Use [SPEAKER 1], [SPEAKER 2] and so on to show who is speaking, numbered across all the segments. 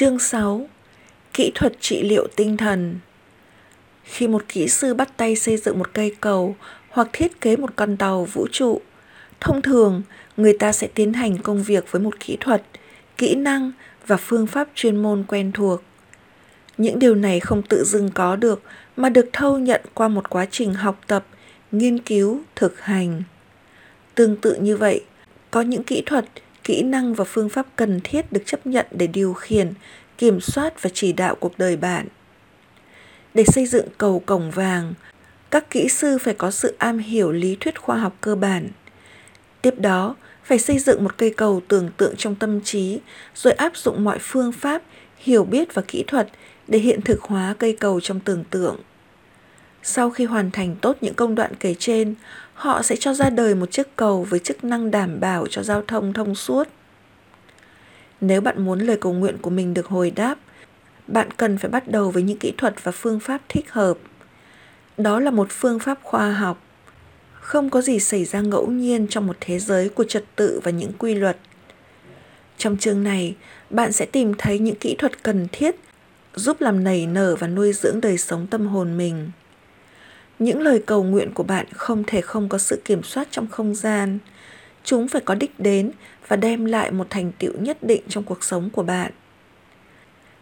[SPEAKER 1] Chương 6 Kỹ thuật trị liệu tinh thần Khi một kỹ sư bắt tay xây dựng một cây cầu hoặc thiết kế một con tàu vũ trụ, thông thường người ta sẽ tiến hành công việc với một kỹ thuật, kỹ năng và phương pháp chuyên môn quen thuộc. Những điều này không tự dưng có được mà được thâu nhận qua một quá trình học tập, nghiên cứu, thực hành. Tương tự như vậy, có những kỹ thuật, kỹ năng và phương pháp cần thiết được chấp nhận để điều khiển, kiểm soát và chỉ đạo cuộc đời bạn. Để xây dựng cầu cổng vàng, các kỹ sư phải có sự am hiểu lý thuyết khoa học cơ bản. Tiếp đó, phải xây dựng một cây cầu tưởng tượng trong tâm trí, rồi áp dụng mọi phương pháp, hiểu biết và kỹ thuật để hiện thực hóa cây cầu trong tưởng tượng. Sau khi hoàn thành tốt những công đoạn kể trên, họ sẽ cho ra đời một chiếc cầu với chức năng đảm bảo cho giao thông thông suốt. Nếu bạn muốn lời cầu nguyện của mình được hồi đáp, bạn cần phải bắt đầu với những kỹ thuật và phương pháp thích hợp. Đó là một phương pháp khoa học. Không có gì xảy ra ngẫu nhiên trong một thế giới của trật tự và những quy luật. Trong chương này, bạn sẽ tìm thấy những kỹ thuật cần thiết giúp làm nảy nở và nuôi dưỡng đời sống tâm hồn mình những lời cầu nguyện của bạn không thể không có sự kiểm soát trong không gian. Chúng phải có đích đến và đem lại một thành tựu nhất định trong cuộc sống của bạn.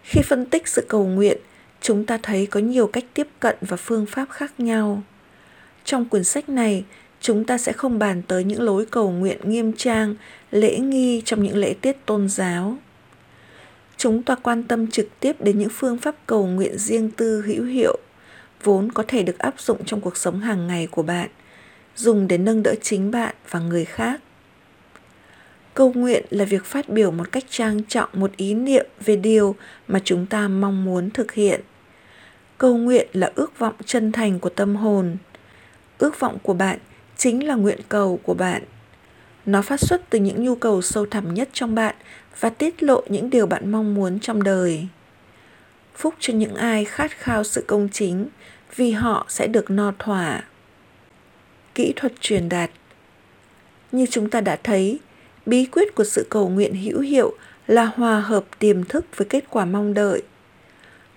[SPEAKER 1] Khi phân tích sự cầu nguyện, chúng ta thấy có nhiều cách tiếp cận và phương pháp khác nhau. Trong quyển sách này, chúng ta sẽ không bàn tới những lối cầu nguyện nghiêm trang, lễ nghi trong những lễ tiết tôn giáo. Chúng ta quan tâm trực tiếp đến những phương pháp cầu nguyện riêng tư hữu hiệu vốn có thể được áp dụng trong cuộc sống hàng ngày của bạn, dùng để nâng đỡ chính bạn và người khác. Cầu nguyện là việc phát biểu một cách trang trọng một ý niệm về điều mà chúng ta mong muốn thực hiện. Cầu nguyện là ước vọng chân thành của tâm hồn. Ước vọng của bạn chính là nguyện cầu của bạn. Nó phát xuất từ những nhu cầu sâu thẳm nhất trong bạn và tiết lộ những điều bạn mong muốn trong đời. Phúc cho những ai khát khao sự công chính vì họ sẽ được no thỏa. Kỹ thuật truyền đạt. Như chúng ta đã thấy, bí quyết của sự cầu nguyện hữu hiệu là hòa hợp tiềm thức với kết quả mong đợi.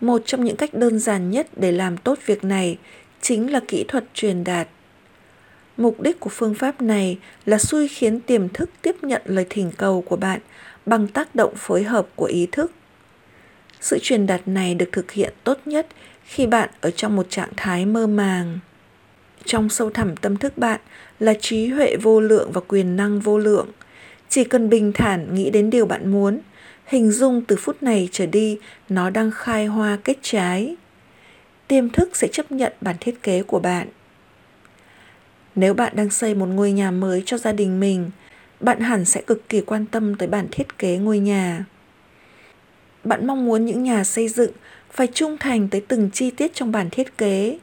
[SPEAKER 1] Một trong những cách đơn giản nhất để làm tốt việc này chính là kỹ thuật truyền đạt. Mục đích của phương pháp này là xui khiến tiềm thức tiếp nhận lời thỉnh cầu của bạn bằng tác động phối hợp của ý thức. Sự truyền đạt này được thực hiện tốt nhất khi bạn ở trong một trạng thái mơ màng. Trong sâu thẳm tâm thức bạn là trí huệ vô lượng và quyền năng vô lượng. Chỉ cần bình thản nghĩ đến điều bạn muốn, hình dung từ phút này trở đi, nó đang khai hoa kết trái. Tiềm thức sẽ chấp nhận bản thiết kế của bạn. Nếu bạn đang xây một ngôi nhà mới cho gia đình mình, bạn hẳn sẽ cực kỳ quan tâm tới bản thiết kế ngôi nhà. Bạn mong muốn những nhà xây dựng phải trung thành tới từng chi tiết trong bản thiết kế.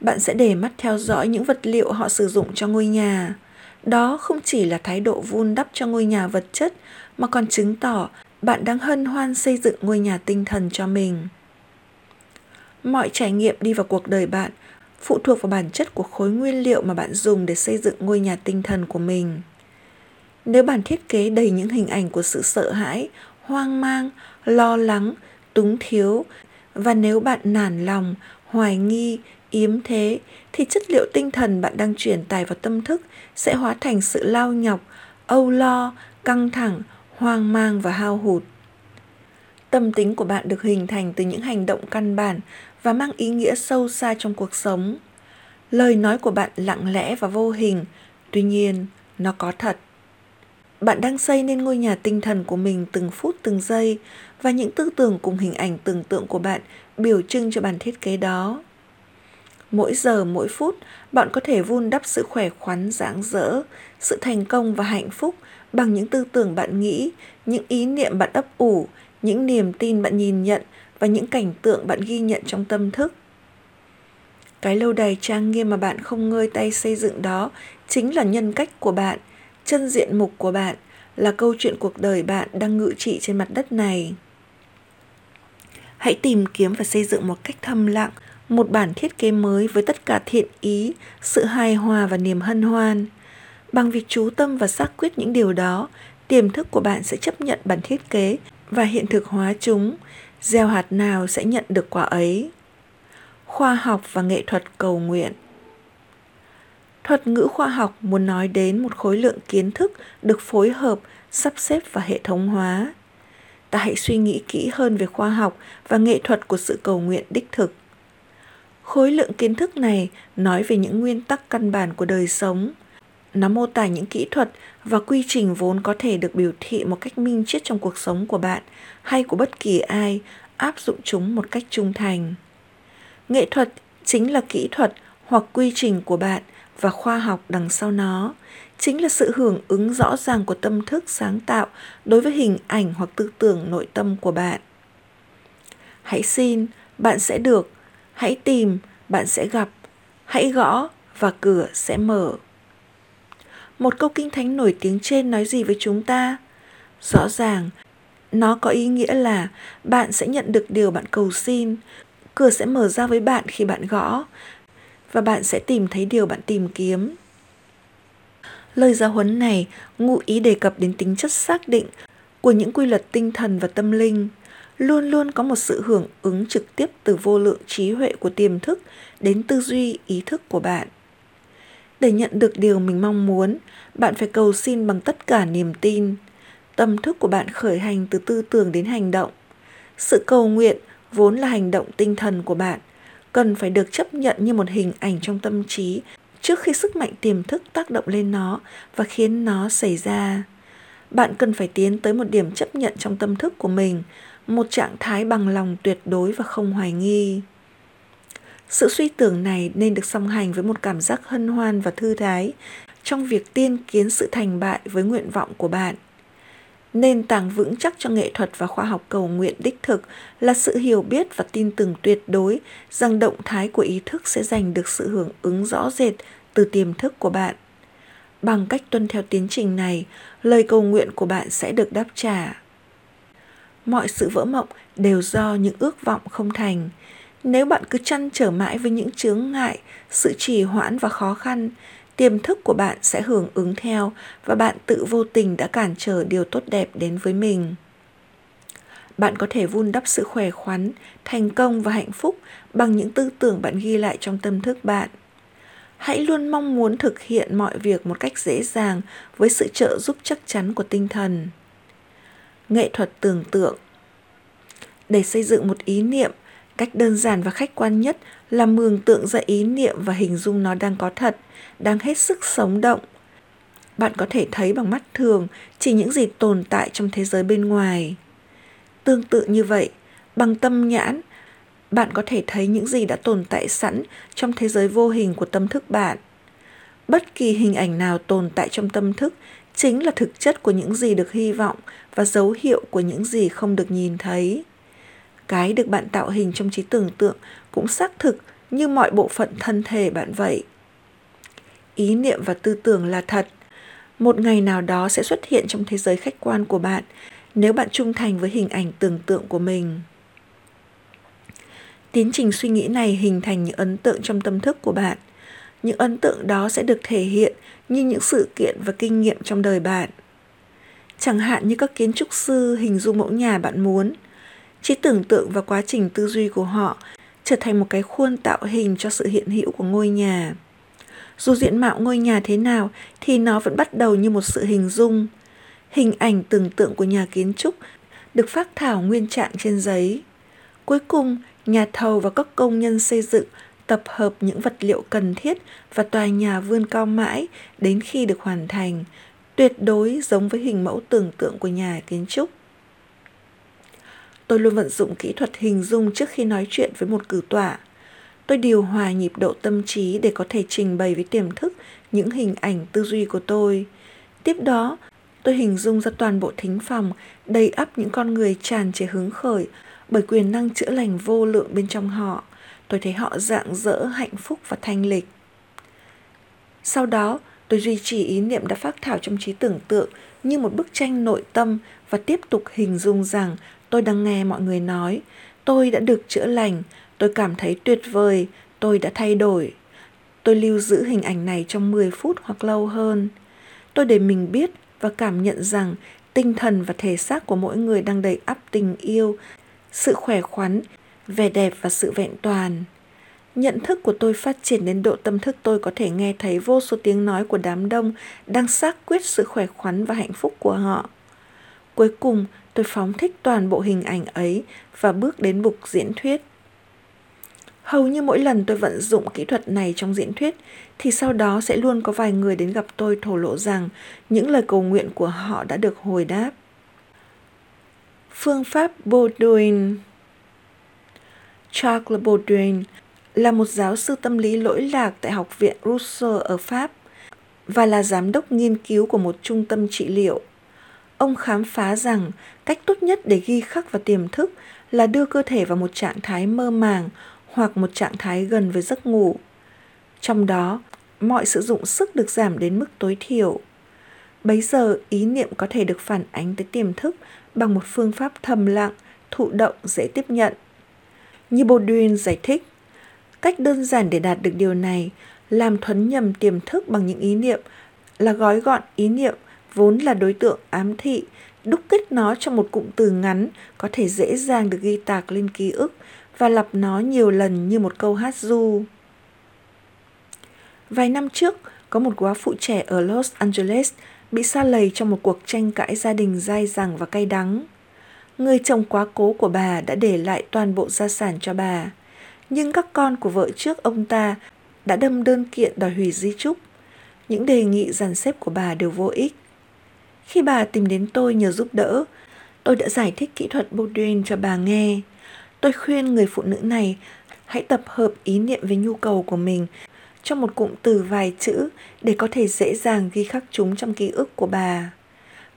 [SPEAKER 1] Bạn sẽ để mắt theo dõi những vật liệu họ sử dụng cho ngôi nhà. Đó không chỉ là thái độ vun đắp cho ngôi nhà vật chất, mà còn chứng tỏ bạn đang hân hoan xây dựng ngôi nhà tinh thần cho mình. Mọi trải nghiệm đi vào cuộc đời bạn phụ thuộc vào bản chất của khối nguyên liệu mà bạn dùng để xây dựng ngôi nhà tinh thần của mình. Nếu bản thiết kế đầy những hình ảnh của sự sợ hãi, hoang mang, lo lắng túng thiếu. Và nếu bạn nản lòng, hoài nghi, yếm thế, thì chất liệu tinh thần bạn đang truyền tải vào tâm thức sẽ hóa thành sự lao nhọc, âu lo, căng thẳng, hoang mang và hao hụt. Tâm tính của bạn được hình thành từ những hành động căn bản và mang ý nghĩa sâu xa trong cuộc sống. Lời nói của bạn lặng lẽ và vô hình, tuy nhiên, nó có thật. Bạn đang xây nên ngôi nhà tinh thần của mình từng phút từng giây và những tư tưởng cùng hình ảnh tưởng tượng của bạn biểu trưng cho bản thiết kế đó. Mỗi giờ, mỗi phút, bạn có thể vun đắp sự khỏe khoắn, rạng rỡ, sự thành công và hạnh phúc bằng những tư tưởng bạn nghĩ, những ý niệm bạn ấp ủ, những niềm tin bạn nhìn nhận và những cảnh tượng bạn ghi nhận trong tâm thức. Cái lâu đài trang nghiêm mà bạn không ngơi tay xây dựng đó chính là nhân cách của bạn, chân diện mục của bạn, là câu chuyện cuộc đời bạn đang ngự trị trên mặt đất này hãy tìm kiếm và xây dựng một cách thầm lặng một bản thiết kế mới với tất cả thiện ý sự hài hòa và niềm hân hoan bằng việc chú tâm và xác quyết những điều đó tiềm thức của bạn sẽ chấp nhận bản thiết kế và hiện thực hóa chúng, gieo hạt nào sẽ nhận được quả ấy. Khoa học và nghệ thuật cầu nguyện Thuật ngữ khoa học muốn nói đến một khối lượng kiến thức được phối hợp, sắp xếp và hệ thống hóa. Ta hãy suy nghĩ kỹ hơn về khoa học và nghệ thuật của sự cầu nguyện đích thực. Khối lượng kiến thức này nói về những nguyên tắc căn bản của đời sống. Nó mô tả những kỹ thuật và quy trình vốn có thể được biểu thị một cách minh triết trong cuộc sống của bạn hay của bất kỳ ai, áp dụng chúng một cách trung thành. Nghệ thuật chính là kỹ thuật hoặc quy trình của bạn và khoa học đằng sau nó chính là sự hưởng ứng rõ ràng của tâm thức sáng tạo đối với hình ảnh hoặc tư tưởng nội tâm của bạn. Hãy xin, bạn sẽ được. Hãy tìm bạn sẽ gặp. Hãy gõ và cửa sẽ mở. Một câu kinh thánh nổi tiếng trên nói gì với chúng ta? Rõ ràng nó có ý nghĩa là bạn sẽ nhận được điều bạn cầu xin. Cửa sẽ mở ra với bạn khi bạn gõ và bạn sẽ tìm thấy điều bạn tìm kiếm lời giáo huấn này ngụ ý đề cập đến tính chất xác định của những quy luật tinh thần và tâm linh. Luôn luôn có một sự hưởng ứng trực tiếp từ vô lượng trí huệ của tiềm thức đến tư duy, ý thức của bạn. Để nhận được điều mình mong muốn, bạn phải cầu xin bằng tất cả niềm tin. Tâm thức của bạn khởi hành từ tư tưởng đến hành động. Sự cầu nguyện vốn là hành động tinh thần của bạn, cần phải được chấp nhận như một hình ảnh trong tâm trí trước khi sức mạnh tiềm thức tác động lên nó và khiến nó xảy ra. Bạn cần phải tiến tới một điểm chấp nhận trong tâm thức của mình, một trạng thái bằng lòng tuyệt đối và không hoài nghi. Sự suy tưởng này nên được song hành với một cảm giác hân hoan và thư thái trong việc tiên kiến sự thành bại với nguyện vọng của bạn. Nền tảng vững chắc cho nghệ thuật và khoa học cầu nguyện đích thực là sự hiểu biết và tin tưởng tuyệt đối rằng động thái của ý thức sẽ giành được sự hưởng ứng rõ rệt từ tiềm thức của bạn. Bằng cách tuân theo tiến trình này, lời cầu nguyện của bạn sẽ được đáp trả. Mọi sự vỡ mộng đều do những ước vọng không thành. Nếu bạn cứ chăn trở mãi với những chướng ngại, sự trì hoãn và khó khăn, tiềm thức của bạn sẽ hưởng ứng theo và bạn tự vô tình đã cản trở điều tốt đẹp đến với mình. Bạn có thể vun đắp sự khỏe khoắn, thành công và hạnh phúc bằng những tư tưởng bạn ghi lại trong tâm thức bạn hãy luôn mong muốn thực hiện mọi việc một cách dễ dàng với sự trợ giúp chắc chắn của tinh thần. Nghệ thuật tưởng tượng. Để xây dựng một ý niệm, cách đơn giản và khách quan nhất là mường tượng ra ý niệm và hình dung nó đang có thật, đang hết sức sống động. Bạn có thể thấy bằng mắt thường chỉ những gì tồn tại trong thế giới bên ngoài. Tương tự như vậy, bằng tâm nhãn bạn có thể thấy những gì đã tồn tại sẵn trong thế giới vô hình của tâm thức bạn. Bất kỳ hình ảnh nào tồn tại trong tâm thức chính là thực chất của những gì được hy vọng và dấu hiệu của những gì không được nhìn thấy. Cái được bạn tạo hình trong trí tưởng tượng cũng xác thực như mọi bộ phận thân thể bạn vậy. Ý niệm và tư tưởng là thật. Một ngày nào đó sẽ xuất hiện trong thế giới khách quan của bạn nếu bạn trung thành với hình ảnh tưởng tượng của mình tiến trình suy nghĩ này hình thành những ấn tượng trong tâm thức của bạn. Những ấn tượng đó sẽ được thể hiện như những sự kiện và kinh nghiệm trong đời bạn. Chẳng hạn như các kiến trúc sư, hình dung mẫu nhà bạn muốn. Trí tưởng tượng và quá trình tư duy của họ trở thành một cái khuôn tạo hình cho sự hiện hữu của ngôi nhà. Dù diện mạo ngôi nhà thế nào thì nó vẫn bắt đầu như một sự hình dung. Hình ảnh tưởng tượng của nhà kiến trúc được phát thảo nguyên trạng trên giấy. Cuối cùng nhà thầu và các công nhân xây dựng tập hợp những vật liệu cần thiết và tòa nhà vươn cao mãi đến khi được hoàn thành, tuyệt đối giống với hình mẫu tưởng tượng của nhà kiến trúc. Tôi luôn vận dụng kỹ thuật hình dung trước khi nói chuyện với một cử tọa. Tôi điều hòa nhịp độ tâm trí để có thể trình bày với tiềm thức những hình ảnh tư duy của tôi. Tiếp đó, tôi hình dung ra toàn bộ thính phòng đầy ắp những con người tràn trề hứng khởi bởi quyền năng chữa lành vô lượng bên trong họ. Tôi thấy họ rạng rỡ hạnh phúc và thanh lịch. Sau đó tôi duy trì ý niệm đã phát thảo trong trí tưởng tượng như một bức tranh nội tâm và tiếp tục hình dung rằng tôi đang nghe mọi người nói. Tôi đã được chữa lành. Tôi cảm thấy tuyệt vời. Tôi đã thay đổi. Tôi lưu giữ hình ảnh này trong 10 phút hoặc lâu hơn. Tôi để mình biết và cảm nhận rằng tinh thần và thể xác của mỗi người đang đầy ắp tình yêu, sự khỏe khoắn, vẻ đẹp và sự vẹn toàn. Nhận thức của tôi phát triển đến độ tâm thức tôi có thể nghe thấy vô số tiếng nói của đám đông đang xác quyết sự khỏe khoắn và hạnh phúc của họ. Cuối cùng, tôi phóng thích toàn bộ hình ảnh ấy và bước đến bục diễn thuyết. Hầu như mỗi lần tôi vận dụng kỹ thuật này trong diễn thuyết thì sau đó sẽ luôn có vài người đến gặp tôi thổ lộ rằng những lời cầu nguyện của họ đã được hồi đáp. Phương pháp Baudouin Charles Baudouin là một giáo sư tâm lý lỗi lạc tại Học viện Rousseau ở Pháp và là giám đốc nghiên cứu của một trung tâm trị liệu. Ông khám phá rằng cách tốt nhất để ghi khắc vào tiềm thức là đưa cơ thể vào một trạng thái mơ màng hoặc một trạng thái gần với giấc ngủ. Trong đó, mọi sử dụng sức được giảm đến mức tối thiểu. Bấy giờ, ý niệm có thể được phản ánh tới tiềm thức bằng một phương pháp thầm lặng, thụ động dễ tiếp nhận. Như Baudouin giải thích, cách đơn giản để đạt được điều này làm thuấn nhầm tiềm thức bằng những ý niệm là gói gọn ý niệm vốn là đối tượng ám thị, đúc kết nó trong một cụm từ ngắn có thể dễ dàng được ghi tạc lên ký ức và lặp nó nhiều lần như một câu hát du. Vài năm trước, có một quá phụ trẻ ở Los Angeles bị xa lầy trong một cuộc tranh cãi gia đình dai dẳng và cay đắng. Người chồng quá cố của bà đã để lại toàn bộ gia sản cho bà, nhưng các con của vợ trước ông ta đã đâm đơn kiện đòi hủy di trúc. Những đề nghị dàn xếp của bà đều vô ích. Khi bà tìm đến tôi nhờ giúp đỡ, tôi đã giải thích kỹ thuật Baudouin cho bà nghe. Tôi khuyên người phụ nữ này hãy tập hợp ý niệm về nhu cầu của mình trong một cụm từ vài chữ để có thể dễ dàng ghi khắc chúng trong ký ức của bà.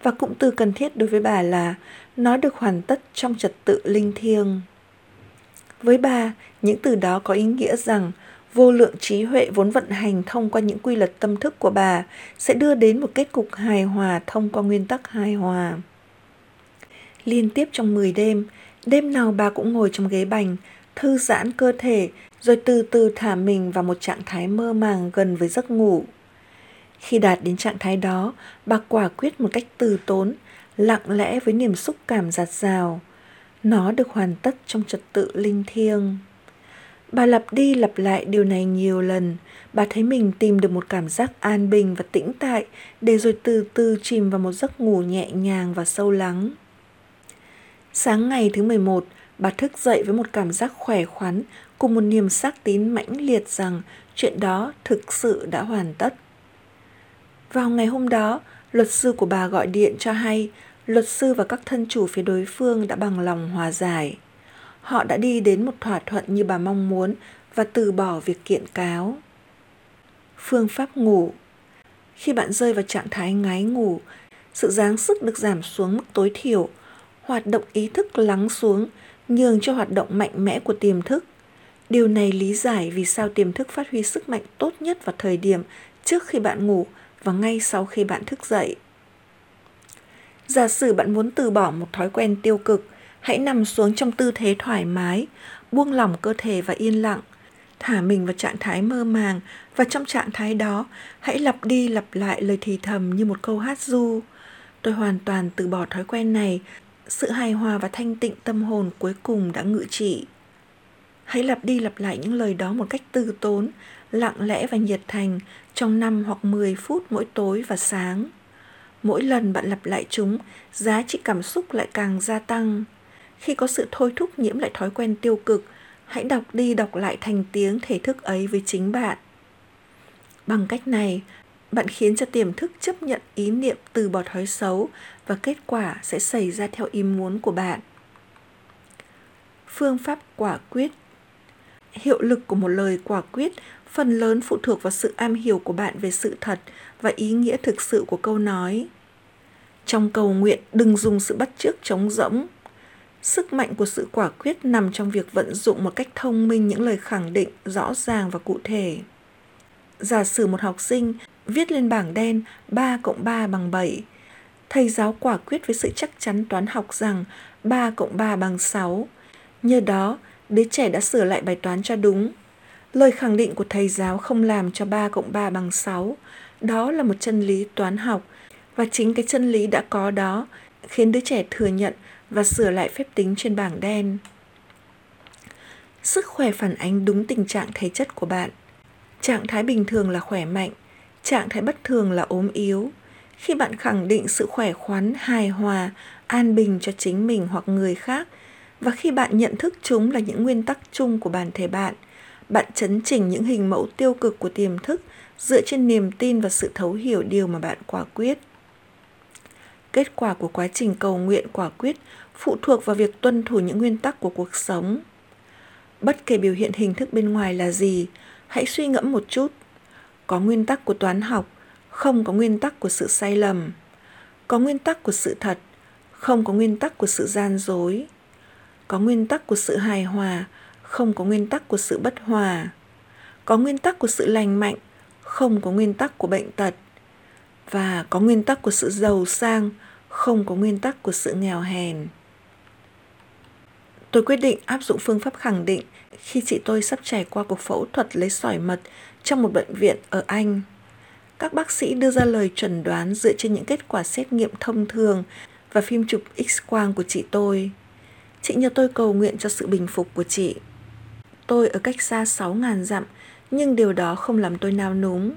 [SPEAKER 1] Và cụm từ cần thiết đối với bà là nó được hoàn tất trong trật tự linh thiêng. Với bà, những từ đó có ý nghĩa rằng vô lượng trí huệ vốn vận hành thông qua những quy luật tâm thức của bà sẽ đưa đến một kết cục hài hòa thông qua nguyên tắc hài hòa. Liên tiếp trong 10 đêm, đêm nào bà cũng ngồi trong ghế bành, thư giãn cơ thể rồi từ từ thả mình vào một trạng thái mơ màng gần với giấc ngủ. Khi đạt đến trạng thái đó, bà quả quyết một cách từ tốn, lặng lẽ với niềm xúc cảm giạt rào. Nó được hoàn tất trong trật tự linh thiêng. Bà lặp đi lặp lại điều này nhiều lần, bà thấy mình tìm được một cảm giác an bình và tĩnh tại để rồi từ từ chìm vào một giấc ngủ nhẹ nhàng và sâu lắng. Sáng ngày thứ 11, bà thức dậy với một cảm giác khỏe khoắn cùng một niềm xác tín mãnh liệt rằng chuyện đó thực sự đã hoàn tất. Vào ngày hôm đó, luật sư của bà gọi điện cho hay luật sư và các thân chủ phía đối phương đã bằng lòng hòa giải. Họ đã đi đến một thỏa thuận như bà mong muốn và từ bỏ việc kiện cáo. Phương pháp ngủ Khi bạn rơi vào trạng thái ngái ngủ, sự giáng sức được giảm xuống mức tối thiểu, hoạt động ý thức lắng xuống, nhường cho hoạt động mạnh mẽ của tiềm thức. Điều này lý giải vì sao tiềm thức phát huy sức mạnh tốt nhất vào thời điểm trước khi bạn ngủ và ngay sau khi bạn thức dậy. Giả sử bạn muốn từ bỏ một thói quen tiêu cực, hãy nằm xuống trong tư thế thoải mái, buông lỏng cơ thể và yên lặng, thả mình vào trạng thái mơ màng và trong trạng thái đó, hãy lặp đi lặp lại lời thì thầm như một câu hát du. Tôi hoàn toàn từ bỏ thói quen này, sự hài hòa và thanh tịnh tâm hồn cuối cùng đã ngự trị. Hãy lặp đi lặp lại những lời đó một cách từ tốn, lặng lẽ và nhiệt thành trong 5 hoặc 10 phút mỗi tối và sáng. Mỗi lần bạn lặp lại chúng, giá trị cảm xúc lại càng gia tăng. Khi có sự thôi thúc nhiễm lại thói quen tiêu cực, hãy đọc đi đọc lại thành tiếng thể thức ấy với chính bạn. Bằng cách này, bạn khiến cho tiềm thức chấp nhận ý niệm từ bỏ thói xấu và kết quả sẽ xảy ra theo ý muốn của bạn. Phương pháp quả quyết Hiệu lực của một lời quả quyết phần lớn phụ thuộc vào sự am hiểu của bạn về sự thật và ý nghĩa thực sự của câu nói. Trong cầu nguyện đừng dùng sự bắt chước trống rỗng. Sức mạnh của sự quả quyết nằm trong việc vận dụng một cách thông minh những lời khẳng định rõ ràng và cụ thể. Giả sử một học sinh viết lên bảng đen 3 cộng 3 bằng 7. Thầy giáo quả quyết với sự chắc chắn toán học rằng 3 cộng 3 bằng 6. Nhờ đó, đứa trẻ đã sửa lại bài toán cho đúng. Lời khẳng định của thầy giáo không làm cho 3 cộng 3 bằng 6. Đó là một chân lý toán học và chính cái chân lý đã có đó khiến đứa trẻ thừa nhận và sửa lại phép tính trên bảng đen. Sức khỏe phản ánh đúng tình trạng thể chất của bạn. Trạng thái bình thường là khỏe mạnh, trạng thái bất thường là ốm yếu. Khi bạn khẳng định sự khỏe khoắn, hài hòa, an bình cho chính mình hoặc người khác và khi bạn nhận thức chúng là những nguyên tắc chung của bản thể bạn, bạn chấn chỉnh những hình mẫu tiêu cực của tiềm thức dựa trên niềm tin và sự thấu hiểu điều mà bạn quả quyết. Kết quả của quá trình cầu nguyện quả quyết phụ thuộc vào việc tuân thủ những nguyên tắc của cuộc sống. Bất kể biểu hiện hình thức bên ngoài là gì, hãy suy ngẫm một chút. Có nguyên tắc của toán học, không có nguyên tắc của sự sai lầm. Có nguyên tắc của sự thật, không có nguyên tắc của sự gian dối. Có nguyên tắc của sự hài hòa, không có nguyên tắc của sự bất hòa. Có nguyên tắc của sự lành mạnh, không có nguyên tắc của bệnh tật. Và có nguyên tắc của sự giàu sang, không có nguyên tắc của sự nghèo hèn. Tôi quyết định áp dụng phương pháp khẳng định khi chị tôi sắp trải qua cuộc phẫu thuật lấy sỏi mật trong một bệnh viện ở Anh. Các bác sĩ đưa ra lời chuẩn đoán dựa trên những kết quả xét nghiệm thông thường và phim chụp X-quang của chị tôi. Chị nhờ tôi cầu nguyện cho sự bình phục của chị. Tôi ở cách xa 6.000 dặm, nhưng điều đó không làm tôi nao núng.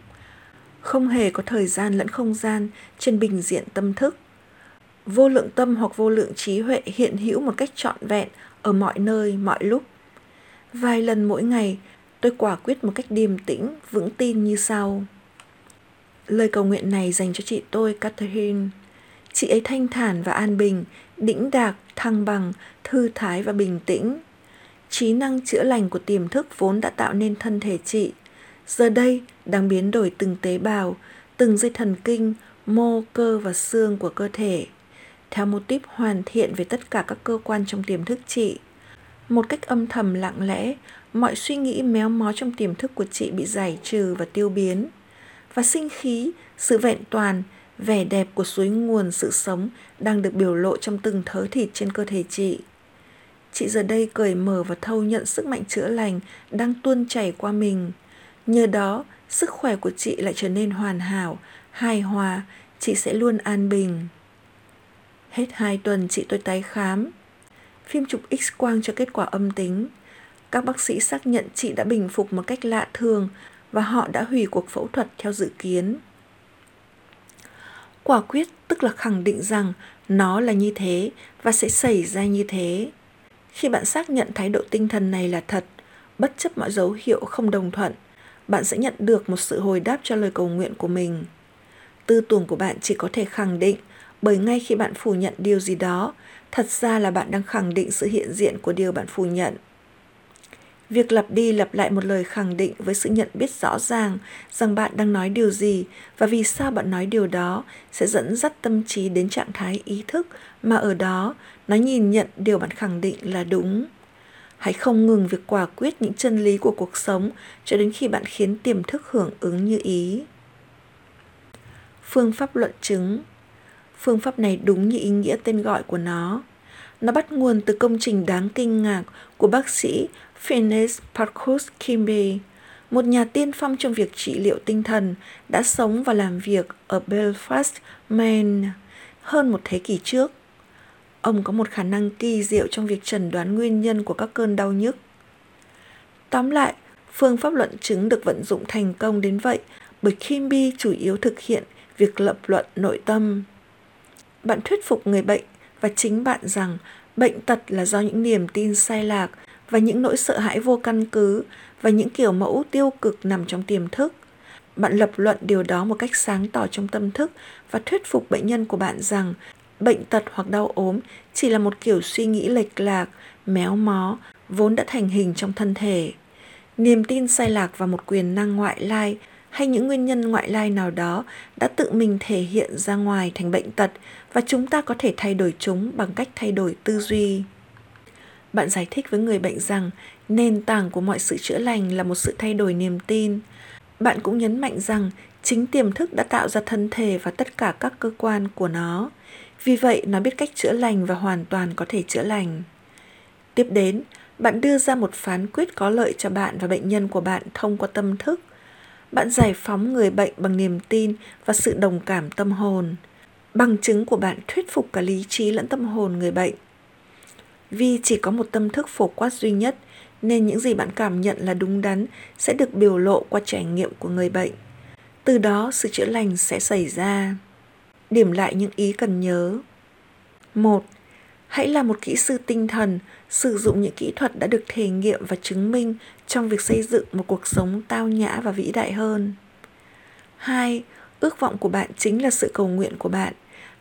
[SPEAKER 1] Không hề có thời gian lẫn không gian trên bình diện tâm thức. Vô lượng tâm hoặc vô lượng trí huệ hiện hữu một cách trọn vẹn ở mọi nơi, mọi lúc. Vài lần mỗi ngày, tôi quả quyết một cách điềm tĩnh, vững tin như sau. Lời cầu nguyện này dành cho chị tôi, Catherine. Chị ấy thanh thản và an bình, đĩnh đạc, thăng bằng, thư thái và bình tĩnh. Trí năng chữa lành của tiềm thức vốn đã tạo nên thân thể chị. Giờ đây đang biến đổi từng tế bào, từng dây thần kinh, mô, cơ và xương của cơ thể theo mô típ hoàn thiện về tất cả các cơ quan trong tiềm thức chị. Một cách âm thầm lặng lẽ, mọi suy nghĩ méo mó trong tiềm thức của chị bị giải trừ và tiêu biến. Và sinh khí, sự vẹn toàn, vẻ đẹp của suối nguồn sự sống đang được biểu lộ trong từng thớ thịt trên cơ thể chị. Chị giờ đây cởi mở và thâu nhận sức mạnh chữa lành đang tuôn chảy qua mình. Nhờ đó, sức khỏe của chị lại trở nên hoàn hảo, hài hòa, chị sẽ luôn an bình. Hết hai tuần chị tôi tái khám. Phim chụp X-quang cho kết quả âm tính. Các bác sĩ xác nhận chị đã bình phục một cách lạ thường và họ đã hủy cuộc phẫu thuật theo dự kiến. Quả quyết tức là khẳng định rằng nó là như thế và sẽ xảy ra như thế. Khi bạn xác nhận thái độ tinh thần này là thật, bất chấp mọi dấu hiệu không đồng thuận, bạn sẽ nhận được một sự hồi đáp cho lời cầu nguyện của mình. Tư tưởng của bạn chỉ có thể khẳng định bởi ngay khi bạn phủ nhận điều gì đó thật ra là bạn đang khẳng định sự hiện diện của điều bạn phủ nhận việc lặp đi lặp lại một lời khẳng định với sự nhận biết rõ ràng rằng bạn đang nói điều gì và vì sao bạn nói điều đó sẽ dẫn dắt tâm trí đến trạng thái ý thức mà ở đó, nó nhìn nhận điều bạn khẳng định là đúng. Hãy không ngừng việc quả quyết những chân lý của cuộc sống cho đến khi bạn khiến tiềm thức hưởng ứng như ý. Phương pháp luận chứng. Phương pháp này đúng như ý nghĩa tên gọi của nó. Nó bắt nguồn từ công trình đáng kinh ngạc của bác sĩ Phineas Parkhurst Kimby, một nhà tiên phong trong việc trị liệu tinh thần đã sống và làm việc ở Belfast, Maine hơn một thế kỷ trước. Ông có một khả năng kỳ diệu trong việc chẩn đoán nguyên nhân của các cơn đau nhức. Tóm lại, phương pháp luận chứng được vận dụng thành công đến vậy bởi Kimby chủ yếu thực hiện việc lập luận nội tâm bạn thuyết phục người bệnh và chính bạn rằng bệnh tật là do những niềm tin sai lạc và những nỗi sợ hãi vô căn cứ và những kiểu mẫu tiêu cực nằm trong tiềm thức. Bạn lập luận điều đó một cách sáng tỏ trong tâm thức và thuyết phục bệnh nhân của bạn rằng bệnh tật hoặc đau ốm chỉ là một kiểu suy nghĩ lệch lạc, méo mó, vốn đã thành hình trong thân thể. Niềm tin sai lạc vào một quyền năng ngoại lai hay những nguyên nhân ngoại lai nào đó đã tự mình thể hiện ra ngoài thành bệnh tật và chúng ta có thể thay đổi chúng bằng cách thay đổi tư duy bạn giải thích với người bệnh rằng nền tảng của mọi sự chữa lành là một sự thay đổi niềm tin. Bạn cũng nhấn mạnh rằng chính tiềm thức đã tạo ra thân thể và tất cả các cơ quan của nó. Vì vậy, nó biết cách chữa lành và hoàn toàn có thể chữa lành. Tiếp đến, bạn đưa ra một phán quyết có lợi cho bạn và bệnh nhân của bạn thông qua tâm thức. Bạn giải phóng người bệnh bằng niềm tin và sự đồng cảm tâm hồn. Bằng chứng của bạn thuyết phục cả lý trí lẫn tâm hồn người bệnh. Vì chỉ có một tâm thức phổ quát duy nhất, nên những gì bạn cảm nhận là đúng đắn sẽ được biểu lộ qua trải nghiệm của người bệnh. Từ đó sự chữa lành sẽ xảy ra. Điểm lại những ý cần nhớ. một Hãy là một kỹ sư tinh thần, sử dụng những kỹ thuật đã được thể nghiệm và chứng minh trong việc xây dựng một cuộc sống tao nhã và vĩ đại hơn. hai Ước vọng của bạn chính là sự cầu nguyện của bạn.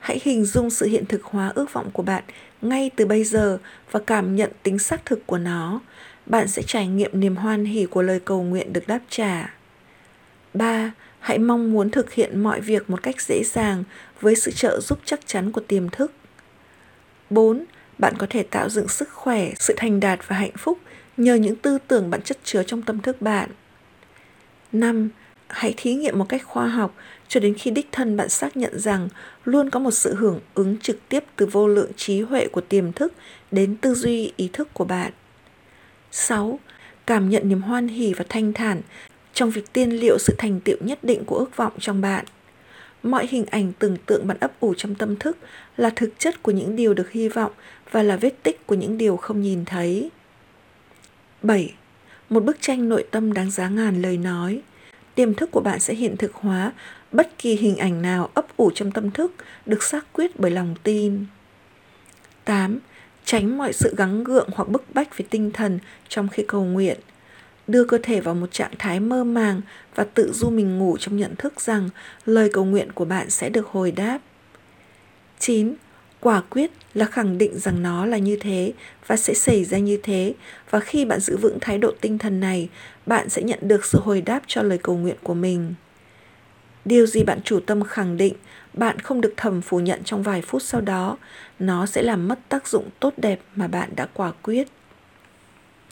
[SPEAKER 1] Hãy hình dung sự hiện thực hóa ước vọng của bạn ngay từ bây giờ và cảm nhận tính xác thực của nó. Bạn sẽ trải nghiệm niềm hoan hỉ của lời cầu nguyện được đáp trả. 3. Hãy mong muốn thực hiện mọi việc một cách dễ dàng với sự trợ giúp chắc chắn của tiềm thức. 4. Bạn có thể tạo dựng sức khỏe, sự thành đạt và hạnh phúc nhờ những tư tưởng bạn chất chứa trong tâm thức bạn. 5. Hãy thí nghiệm một cách khoa học cho đến khi đích thân bạn xác nhận rằng luôn có một sự hưởng ứng trực tiếp từ vô lượng trí huệ của tiềm thức đến tư duy, ý thức của bạn. 6. Cảm nhận niềm hoan hỉ và thanh thản trong việc tiên liệu sự thành tựu nhất định của ước vọng trong bạn. Mọi hình ảnh tưởng tượng bạn ấp ủ trong tâm thức là thực chất của những điều được hy vọng và là vết tích của những điều không nhìn thấy. 7. Một bức tranh nội tâm đáng giá ngàn lời nói. Tiềm thức của bạn sẽ hiện thực hóa bất kỳ hình ảnh nào ấp ủ trong tâm thức được xác quyết bởi lòng tin. 8. Tránh mọi sự gắng gượng hoặc bức bách về tinh thần trong khi cầu nguyện – đưa cơ thể vào một trạng thái mơ màng và tự du mình ngủ trong nhận thức rằng lời cầu nguyện của bạn sẽ được hồi đáp. 9. Quả quyết là khẳng định rằng nó là như thế và sẽ xảy ra như thế và khi bạn giữ vững thái độ tinh thần này, bạn sẽ nhận được sự hồi đáp cho lời cầu nguyện của mình. Điều gì bạn chủ tâm khẳng định, bạn không được thầm phủ nhận trong vài phút sau đó, nó sẽ làm mất tác dụng tốt đẹp mà bạn đã quả quyết.